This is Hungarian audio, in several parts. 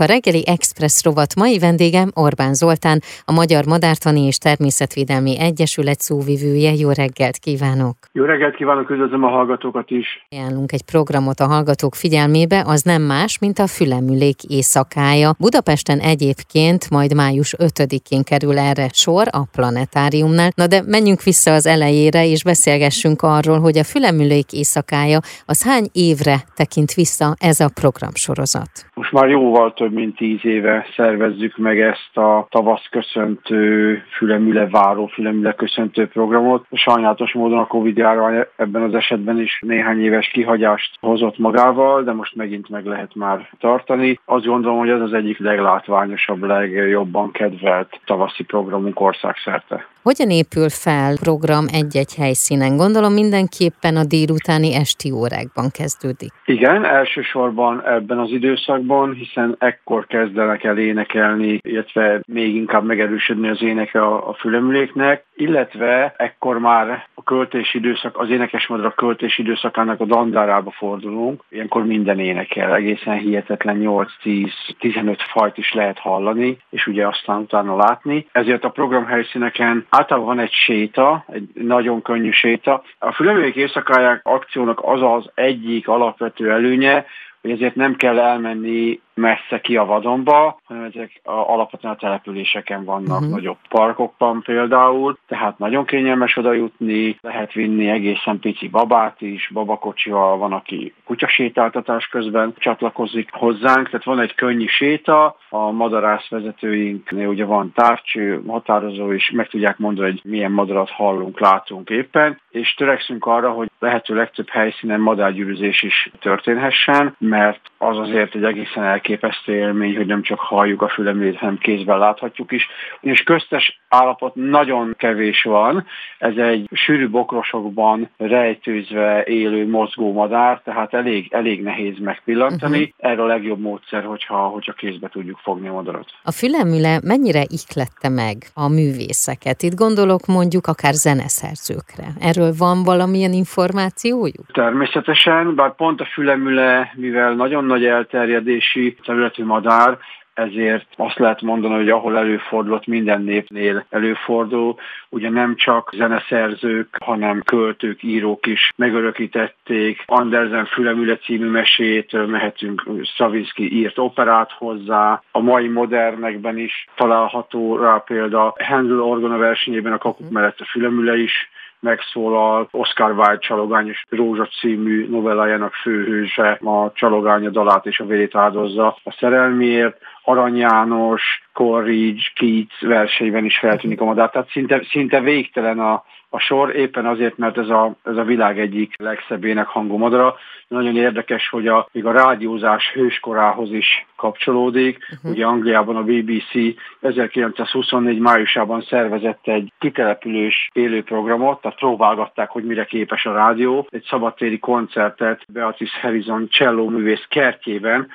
A reggeli Express rovat mai vendégem Orbán Zoltán, a Magyar Madártani és Természetvédelmi Egyesület szóvivője. Jó reggelt kívánok! Jó reggelt kívánok, üdvözlöm a hallgatókat is! Ajánlunk egy programot a hallgatók figyelmébe, az nem más, mint a Fülemülék éjszakája. Budapesten egyébként majd május 5-én kerül erre sor a planetáriumnál. Na de menjünk vissza az elejére, és beszélgessünk arról, hogy a Fülemülék éjszakája az hány évre tekint vissza ez a programsorozat. Most már jóval több mint tíz éve szervezzük meg ezt a tavasz köszöntő, fülemüle váró, fülemüle köszöntő programot. Sajnálatos módon a Covid járvány ebben az esetben is néhány éves kihagyást hozott magával, de most megint meg lehet már tartani. Azt gondolom, hogy ez az egyik leglátványosabb, legjobban kedvelt tavaszi programunk országszerte. Hogyan épül fel program egy-egy helyszínen? Gondolom mindenképpen a délutáni esti órákban kezdődik. Igen, elsősorban ebben az időszakban, hiszen ekkor kezdenek el énekelni, illetve még inkább megerősödni az éneke a, a fülemüléknek, illetve ekkor már a költési időszak, az énekesmadra költési időszakának a dandárába fordulunk. Ilyenkor minden énekel, egészen hihetetlen 8-10-15 fajt is lehet hallani, és ugye aztán utána látni. Ezért a program helyszíneken általában van egy séta, egy nagyon könnyű séta. A Fülemülék éjszakáják akciónak az az egyik alapvető előnye, hogy ezért nem kell elmenni messze ki a vadonba, hanem ezek a, alapvetően a településeken vannak, uh-huh. nagyobb parkokban például, tehát nagyon kényelmes oda jutni, lehet vinni egészen pici babát is, babakocsival van, aki kutyasétáltatás közben csatlakozik hozzánk, tehát van egy könnyű séta, a madarász vezetőinknél ugye van tárcső, határozó, és meg tudják mondani, hogy milyen madarat hallunk, látunk éppen, és törekszünk arra, hogy lehető legtöbb helyszínen madárgyűrűzés is történhessen, mert az azért egy egészen elképesztő élmény, hogy nem csak halljuk a fülemét, hanem kézben láthatjuk is. És köztes állapot nagyon kevés van, ez egy sűrű bokrosokban rejtőzve élő mozgó madár, tehát elég, elég nehéz megpillantani. Uh-huh. Erre a legjobb módszer, hogyha, hogyha kézbe tudjuk fogni a madarat. A fülemüle mennyire iklette meg a művészeket? Itt gondolok mondjuk akár zeneszerzőkre. Erről van valamilyen információjuk? Természetesen, bár pont a fülemüle, mivel nagyon nagy elterjedési területű madár, ezért azt lehet mondani, hogy ahol előfordulott, minden népnél előfordul. Ugye nem csak zeneszerzők, hanem költők, írók is megörökítették. Andersen Fülemüle című mesét, mehetünk Stravinsky írt operát hozzá. A mai modernekben is található rá példa. Handel orgona versenyében a kakuk mellett a Fülemüle is megszólal Oscar Wilde csalogányos Rózsa című novellájának főhőse, a csalogánya dalát és a vérét áldozza a szerelmiért. Arany János, Coleridge, Keats verseiben is feltűnik a madár, tehát szinte, szinte végtelen a, a sor, éppen azért, mert ez a, ez a világ egyik legszebbének hangú madara. Nagyon érdekes, hogy a, még a rádiózás hőskorához is kapcsolódik. Uh-huh. Ugye Angliában a BBC 1924 májusában szervezett egy kitelepülős élőprogramot, tehát próbálgatták, hogy mire képes a rádió. Egy szabadtéri koncertet Beatrice Harrison cselló művész kertjében,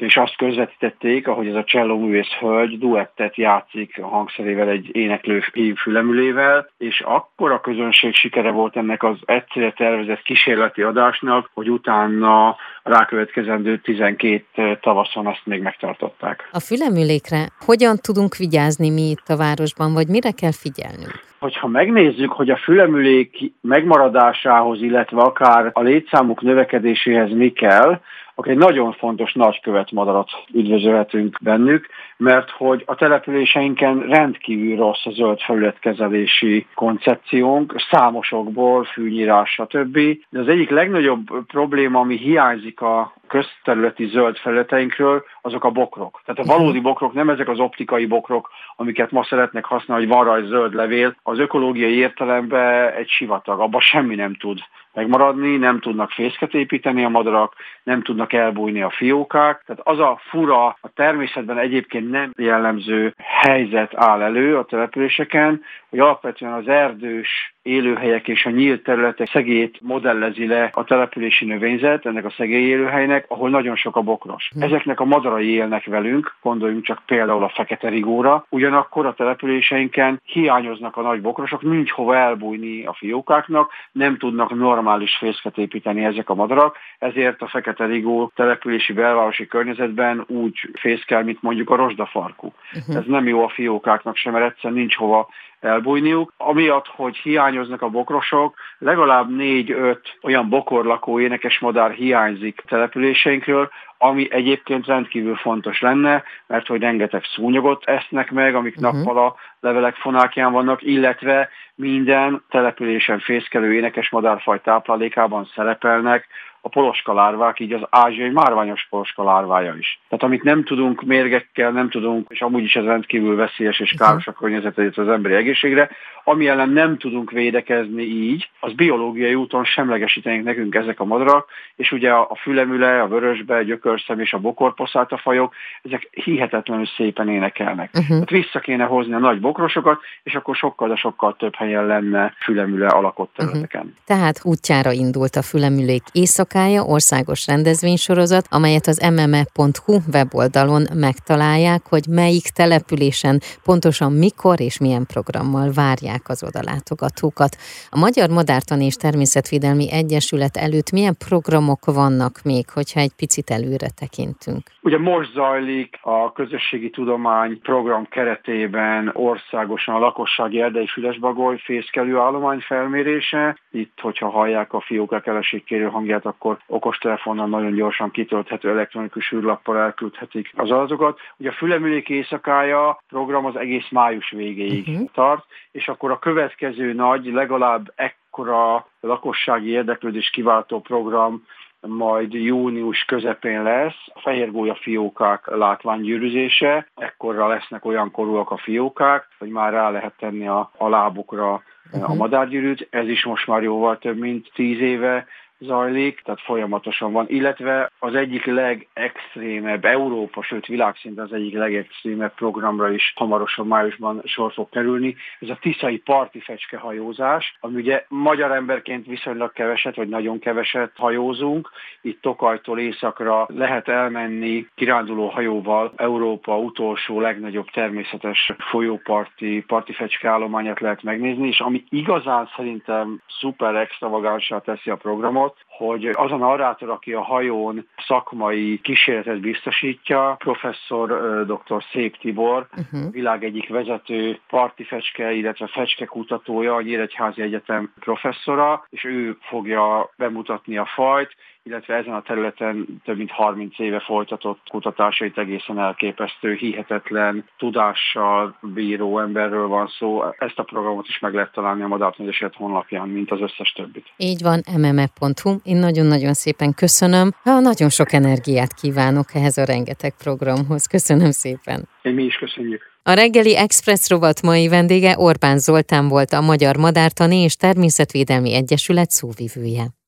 és azt közvetítették, ahogy ez a cselló művész hölgy duettet játszik a hangszerével egy éneklő hívfülemülével, és akkor a közönség sikere volt ennek az egyszerre tervezett kísérleti adásnak, hogy utána a rákövetkezendő 12 tavaszon azt még megtartották. A fülemülékre hogyan tudunk vigyázni mi itt a városban, vagy mire kell figyelnünk? Hogyha megnézzük, hogy a fülemülék megmaradásához, illetve akár a létszámuk növekedéséhez mi kell, akkor egy nagyon fontos nagykövetmadarat üdvözölhetünk bennük, mert hogy a településeinken rendkívül rossz a zöld felületkezelési koncepciónk, számosokból, fűnyírás, stb. De az egyik legnagyobb probléma, ami hiányzik a közterületi zöld felületeinkről, azok a bokrok. Tehát a valódi bokrok nem ezek az optikai bokrok, amiket ma szeretnek használni, hogy van rajta zöld levél. Az ökológiai értelemben egy sivatag, abban semmi nem tud megmaradni, nem tudnak fészket építeni a madarak, nem tudnak elbújni a fiókák. Tehát az a fura, a természetben egyébként nem jellemző helyzet áll elő a településeken, hogy alapvetően az erdős élőhelyek és a nyílt területek szegét modellezi le a települési növényzet, ennek a szegély élőhelynek, ahol nagyon sok a bokros. Hm. Ezeknek a madarai élnek velünk, gondoljunk csak például a fekete rigóra, ugyanakkor a településeinken hiányoznak a nagy bokrosok, nincs hova elbújni a fiókáknak, nem tudnak normális normális fészket építeni ezek a madarak, ezért a fekete rigó települési belvárosi környezetben úgy fészkel, mint mondjuk a rozsdafarkú. Uh-huh. Ez nem jó a fiókáknak sem, mert egyszerűen nincs hova elbújniuk. Amiatt, hogy hiányoznak a bokrosok, legalább négy-öt olyan bokorlakó énekesmadár hiányzik településeinkről, ami egyébként rendkívül fontos lenne, mert hogy rengeteg szúnyogot esznek meg, amik uh-huh. nappal a levelek fonákján vannak, illetve minden településen fészkelő énekesmadárfaj táplálékában szerepelnek a poloska lárvák, így az ázsiai márványos poloska lárvája is. Tehát amit nem tudunk mérgekkel, nem tudunk, és amúgy is ez rendkívül veszélyes és káros a környezetet az emberi egészségre, ami ellen nem tudunk védekezni így, az biológiai úton semlegesítenénk nekünk ezek a madarak, és ugye a fülemüle, a vörösbe, a gyökörszem és a bokorposzáta fajok, ezek hihetetlenül szépen énekelnek. Uh-huh. Tehát vissza kéne hozni a nagy bokrosokat, és akkor sokkal, de sokkal több helyen lenne fülemüle alakott területeken. Uh-huh. Tehát útjára indult a fülemülék éjszakája, országos rendezvénysorozat, amelyet az mme.hu weboldalon megtalálják, hogy melyik településen pontosan mikor és milyen programmal várják az odalátogatókat. A Magyar Madártani és Természetvédelmi Egyesület előtt milyen programok vannak még, hogyha egy picit előre tekintünk? Ugye most zajlik a közösségi tudomány program keretében országosan a lakossági erdei fülesbagoly fészkelő állomány felmérése. Itt, hogyha hallják a fiókák eleségkérő hangját, akkor okostelefonon nagyon gyorsan kitölthető elektronikus űrlappal elküldhetik az adatokat. Ugye a fülemülék éjszakája program az egész május végéig uh-huh. tart, és akkor akkor a következő nagy, legalább ekkora lakossági érdeklődés kiváltó program majd június közepén lesz a fehérgólya fiókák látványgyűrűzése, ekkorra lesznek olyan korúak a fiókák, hogy már rá lehet tenni a, a lábukra uh-huh. a madárgyűrűt. Ez is most már jóval több mint tíz éve zajlik, tehát folyamatosan van, illetve az egyik legextrémebb, Európa, sőt világszinten az egyik legextrémebb programra is hamarosan májusban sor fog kerülni. Ez a Tiszai parti hajózás, ami ugye magyar emberként viszonylag keveset, vagy nagyon keveset hajózunk. Itt Tokajtól északra lehet elmenni kiránduló hajóval Európa utolsó legnagyobb természetes folyóparti parti állományát lehet megnézni, és ami igazán szerintem szuper extravagánsá teszi a programot, hogy az a narrátor, aki a hajón szakmai kísérletet biztosítja, professzor dr. Szép Tibor, uh-huh. világ egyik vezető parti fecske, illetve fecske kutatója, a Nyíregyházi Egyetem professzora, és ő fogja bemutatni a fajt, illetve ezen a területen több mint 30 éve folytatott kutatásait egészen elképesztő, hihetetlen tudással bíró emberről van szó. Ezt a programot is meg lehet találni a Madártanyagyeset honlapján, mint az összes többit. Így van, mme.hu. Én nagyon-nagyon szépen köszönöm. Ha nagyon sok energiát kívánok ehhez a rengeteg programhoz. Köszönöm szépen. Én mi is köszönjük. A reggeli Express rovat mai vendége Orbán Zoltán volt a Magyar Madártani és Természetvédelmi Egyesület szóvivője.